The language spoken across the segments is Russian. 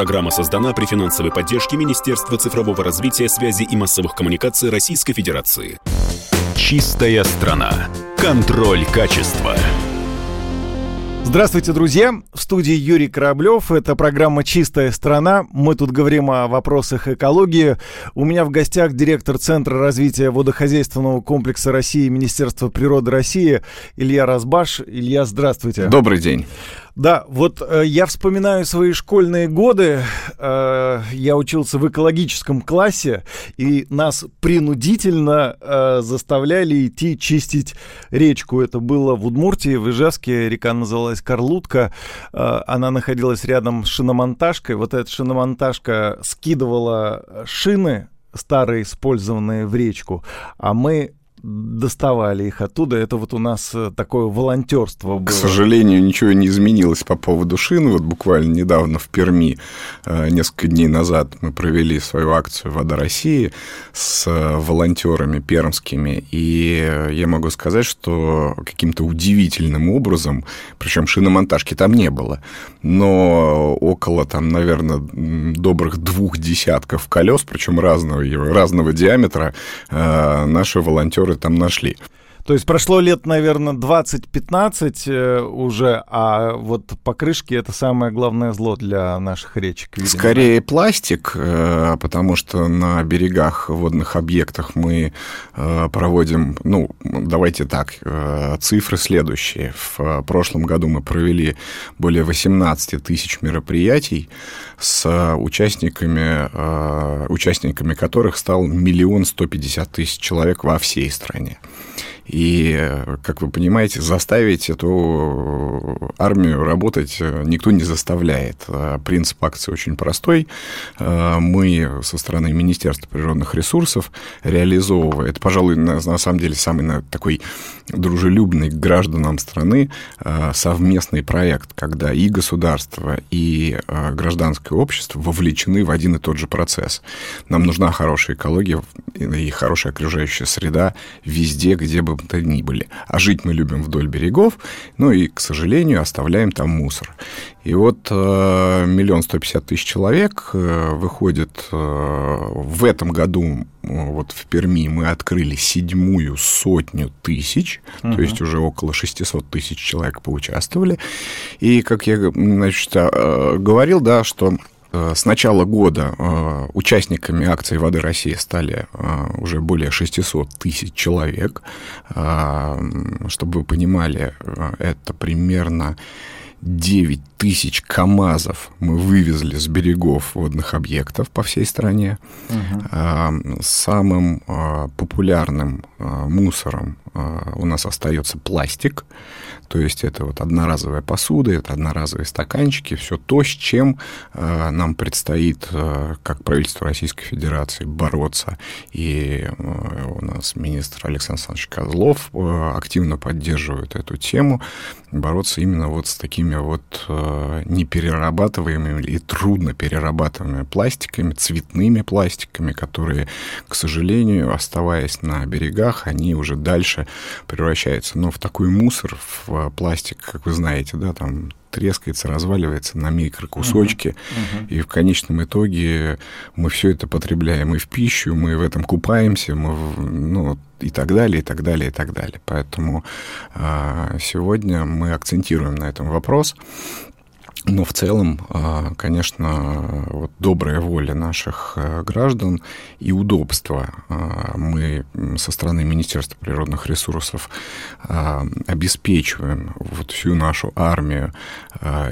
Программа создана при финансовой поддержке Министерства цифрового развития, связи и массовых коммуникаций Российской Федерации. Чистая страна. Контроль качества. Здравствуйте, друзья! В студии Юрий Кораблев. Это программа «Чистая страна». Мы тут говорим о вопросах экологии. У меня в гостях директор Центра развития водохозяйственного комплекса России Министерства природы России Илья Разбаш. Илья, здравствуйте. Добрый день. Да, вот э, я вспоминаю свои школьные годы. Э, я учился в экологическом классе, и нас принудительно э, заставляли идти чистить речку. Это было в Удмуртии, в Ижевске. Река называлась Карлутка. Э, она находилась рядом с шиномонтажкой. Вот эта шиномонтажка скидывала шины старые, использованные в речку, а мы доставали их оттуда. Это вот у нас э, такое волонтерство было. К сожалению, ничего не изменилось по поводу шин. Вот буквально недавно в Перми, э, несколько дней назад, мы провели свою акцию «Вода России» с э, волонтерами пермскими. И я могу сказать, что каким-то удивительным образом, причем шиномонтажки там не было, но около, там, наверное, добрых двух десятков колес, причем разного, разного диаметра, наши волонтеры которые там нашли. То есть прошло лет, наверное, 20-15 э, уже, а вот покрышки это самое главное зло для наших речек. Видимо, Скорее пластик, э, потому что на берегах водных объектах мы э, проводим, ну, давайте так, цифры следующие. В прошлом году мы провели более 18 тысяч мероприятий с участниками, участниками которых стал миллион сто пятьдесят тысяч человек во всей стране. И, как вы понимаете, заставить эту армию работать никто не заставляет. Принцип акции очень простой. Мы со стороны Министерства природных ресурсов реализовывая, это, пожалуй, на, на самом деле самый такой дружелюбный к гражданам страны совместный проект, когда и государство, и гражданское общество вовлечены в один и тот же процесс. Нам нужна хорошая экология и хорошая окружающая среда везде, где бы то ни были. А жить мы любим вдоль берегов, ну и, к сожалению, оставляем там мусор. И вот э, миллион сто пятьдесят тысяч человек э, выходит э, в этом году вот в Перми мы открыли седьмую сотню тысяч, uh-huh. то есть уже около 600 тысяч человек поучаствовали. И, как я значит, говорил, да, что с начала года э, участниками акции «Воды России» стали э, уже более 600 тысяч человек. Чтобы вы понимали, это примерно 9 тысяч КАМАЗов мы вывезли с берегов водных объектов по всей стране. Угу. Самым популярным мусором у нас остается пластик. То есть это вот одноразовая посуда, это одноразовые стаканчики, все то, с чем нам предстоит, как правительство Российской Федерации, бороться. И у нас министр Александр Александрович Козлов активно поддерживает эту тему, бороться именно вот с такими вот неперерабатываемыми и трудно перерабатываемыми пластиками, цветными пластиками, которые, к сожалению, оставаясь на берегах, они уже дальше превращаются ну, в такой мусор, в пластик, как вы знаете, да, там трескается, разваливается на микрокусочки, uh-huh. Uh-huh. и в конечном итоге мы все это потребляем и в пищу, мы в этом купаемся, мы, ну, и так далее, и так далее, и так далее. Поэтому э, сегодня мы акцентируем на этом вопрос. Но в целом, а, конечно, вот добрая воля наших э, граждан и удобство а, мы со стороны Министерства природных ресурсов а, обеспечиваем вот всю нашу армию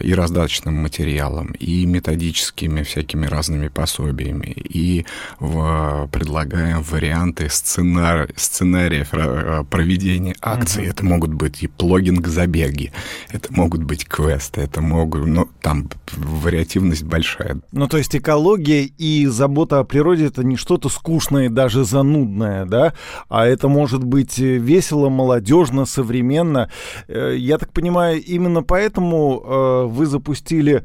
и раздаточным материалом, и методическими всякими разными пособиями, и предлагаем варианты сценар, сценариев проведения акций. Mm-hmm. Это могут быть и плогинг-забеги, это могут быть квесты, это могут ну, там вариативность большая. Ну, то есть экология и забота о природе — это не что-то скучное, даже занудное, да? А это может быть весело, молодежно, современно. Э, я так понимаю, именно поэтому э, вы запустили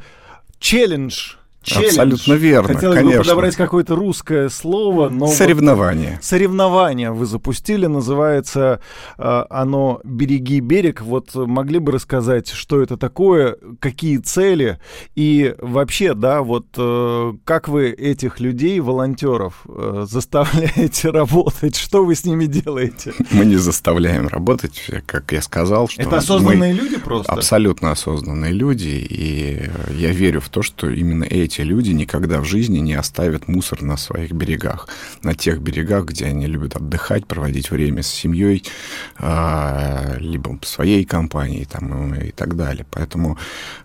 челлендж челлендж. Абсолютно верно, Хотелось конечно. бы подобрать какое-то русское слово, но... Соревнование. Вот соревнование вы запустили, называется э, оно «Береги берег». Вот могли бы рассказать, что это такое, какие цели и вообще, да, вот э, как вы этих людей, волонтеров, э, заставляете работать, что вы с ними делаете? Мы не заставляем работать, как я сказал. Что это осознанные мы люди просто? Абсолютно осознанные люди, и я верю в то, что именно эти люди никогда в жизни не оставят мусор на своих берегах, на тех берегах, где они любят отдыхать, проводить время с семьей, а, либо своей компанией там, и так далее. Поэтому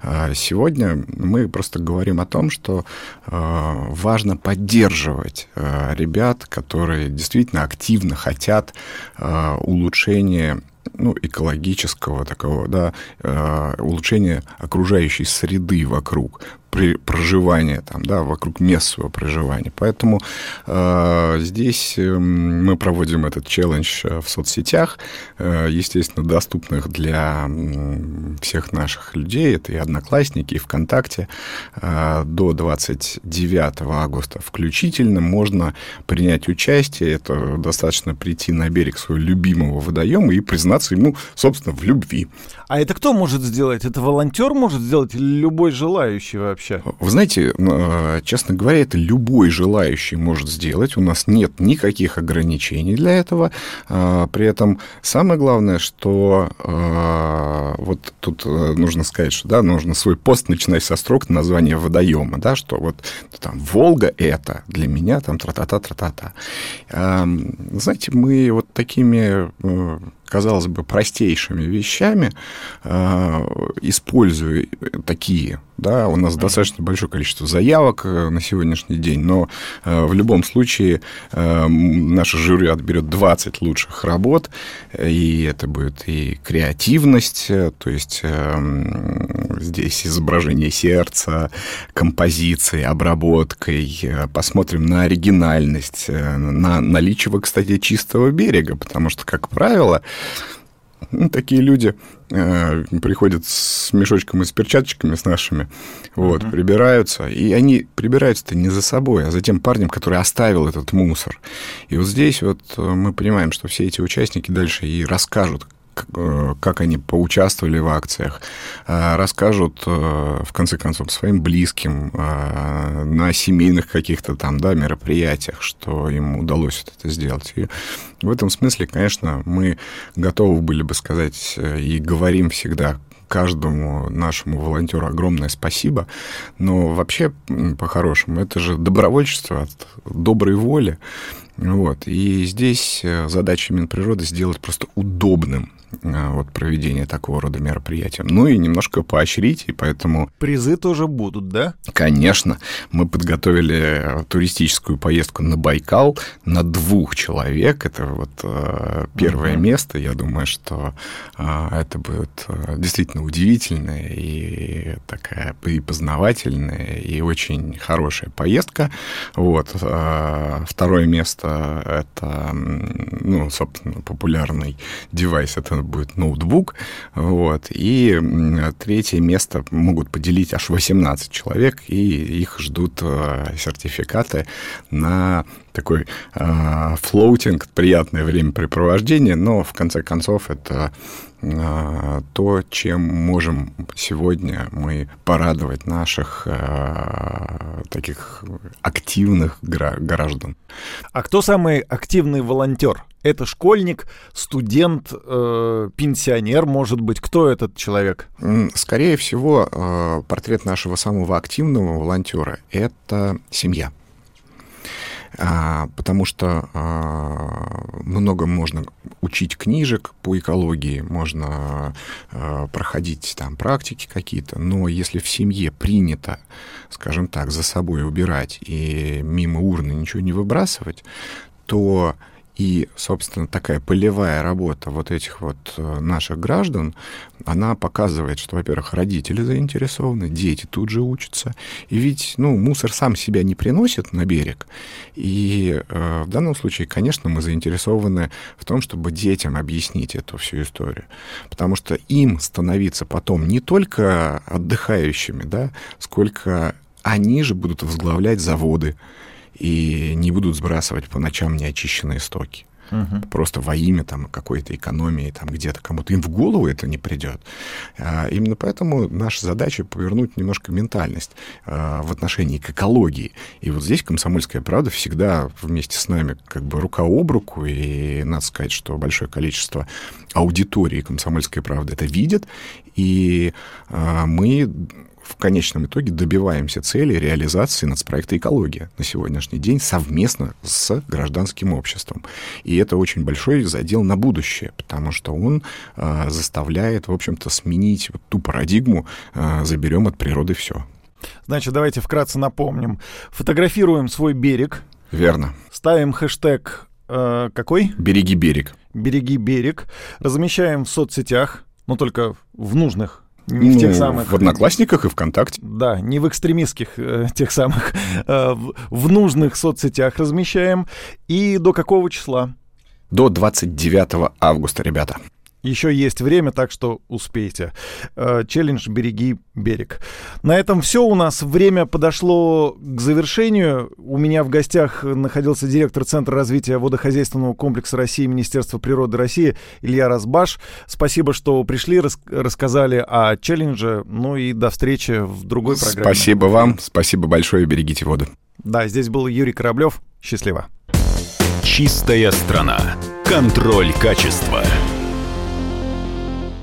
а, сегодня мы просто говорим о том, что а, важно поддерживать ребят, которые действительно активно хотят улучшения ну, экологического такого, да, э, улучшения окружающей среды вокруг, при проживания там, да, вокруг мест своего проживания. Поэтому э, здесь э, мы проводим этот челлендж в соцсетях, э, естественно, доступных для всех наших людей, это и Одноклассники, и ВКонтакте. Э, до 29 августа включительно можно принять участие, это достаточно прийти на берег своего любимого водоема и признаться ему, собственно, в любви. А это кто может сделать? Это волонтер может сделать или любой желающий вообще? Вы знаете, э, честно говоря, это любой желающий может сделать. У нас нет никаких ограничений для этого. А, при этом самое главное, что э, вот тут э, нужно сказать, что да, нужно свой пост начинать со строк названия водоема, да, что вот там Волга это для меня там тра-та-та, тра-та-та. Знаете, мы вот такими казалось бы, простейшими вещами, э, используя такие да, у нас mm-hmm. достаточно большое количество заявок э, на сегодняшний день, но э, в любом случае наша жюри отберет 20 лучших работ, и это будет и креативность, то есть здесь изображение сердца, композицией, обработкой, посмотрим на оригинальность, на наличие, кстати, чистого берега, потому что, как правило, ну, такие люди э, приходят с мешочком и с перчаточками с нашими, вот, uh-huh. прибираются, и они прибираются-то не за собой, а за тем парнем, который оставил этот мусор. И вот здесь вот э, мы понимаем, что все эти участники дальше и расскажут, как они поучаствовали в акциях, э, расскажут, э, в конце концов, своим близким на семейных каких-то там, да, мероприятиях, что им удалось это сделать. И в этом смысле, конечно, мы готовы были бы сказать и говорим всегда каждому нашему волонтеру огромное спасибо. Но вообще, по-хорошему, это же добровольчество от доброй воли. Вот. И здесь задача Минприроды сделать просто удобным Э, вот, проведение такого рода мероприятия. Ну и немножко поощрить, и поэтому... Призы тоже будут, да? Конечно. Мы подготовили туристическую поездку на Байкал на двух человек. Это вот э, первое uh-huh. место. Я думаю, что э, это будет э, действительно удивительная и такая и познавательная, и очень хорошая поездка. Вот. Э, второе место — это, ну, собственно, популярный девайс — это будет ноутбук. Вот. И третье место могут поделить аж 18 человек, и их ждут э, сертификаты на такой э, флоутинг, приятное времяпрепровождение, но в конце концов это э, то, чем можем сегодня мы порадовать наших э, таких активных граждан. А кто самый активный волонтер? Это школьник, студент, э, пенсионер, может быть. Кто этот человек? Скорее всего, э, портрет нашего самого активного волонтера — это семья. А, потому что а, много можно учить книжек по экологии, можно а, проходить там практики какие-то, но если в семье принято, скажем так, за собой убирать и мимо урны ничего не выбрасывать, то и, собственно, такая полевая работа вот этих вот э, наших граждан, она показывает, что, во-первых, родители заинтересованы, дети тут же учатся. И ведь, ну, мусор сам себя не приносит на берег. И э, в данном случае, конечно, мы заинтересованы в том, чтобы детям объяснить эту всю историю. Потому что им становиться потом не только отдыхающими, да, сколько они же будут возглавлять заводы и не будут сбрасывать по ночам неочищенные стоки угу. просто во имя там, какой-то экономии там где-то кому-то. Им в голову это не придет. А, именно поэтому наша задача повернуть немножко ментальность а, в отношении к экологии. И вот здесь «Комсомольская правда» всегда вместе с нами как бы рука об руку, и надо сказать, что большое количество аудитории «Комсомольской правды» это видит, и а, мы в конечном итоге добиваемся цели реализации нацпроекта «Экология» на сегодняшний день совместно с гражданским обществом. И это очень большой задел на будущее, потому что он э, заставляет, в общем-то, сменить вот ту парадигму э, «заберем от природы все». Значит, давайте вкратце напомним. Фотографируем свой берег. Верно. Ставим хэштег э, какой? «Береги берег». «Береги берег». Размещаем в соцсетях, но только в нужных не ну, в тех самых... В Одноклассниках и ВКонтакте. Да, не в экстремистских э, тех самых. Э, в, в нужных соцсетях размещаем. И до какого числа? До 29 августа, ребята. Еще есть время, так что успейте. Э, челлендж «Береги берег». На этом все у нас. Время подошло к завершению. У меня в гостях находился директор Центра развития водохозяйственного комплекса России Министерства природы России Илья Разбаш. Спасибо, что пришли, рас рассказали о челлендже. Ну и до встречи в другой программе. Спасибо вам. Спасибо большое. Берегите воду. Да, здесь был Юрий Кораблев. Счастливо. Чистая страна. Контроль качества.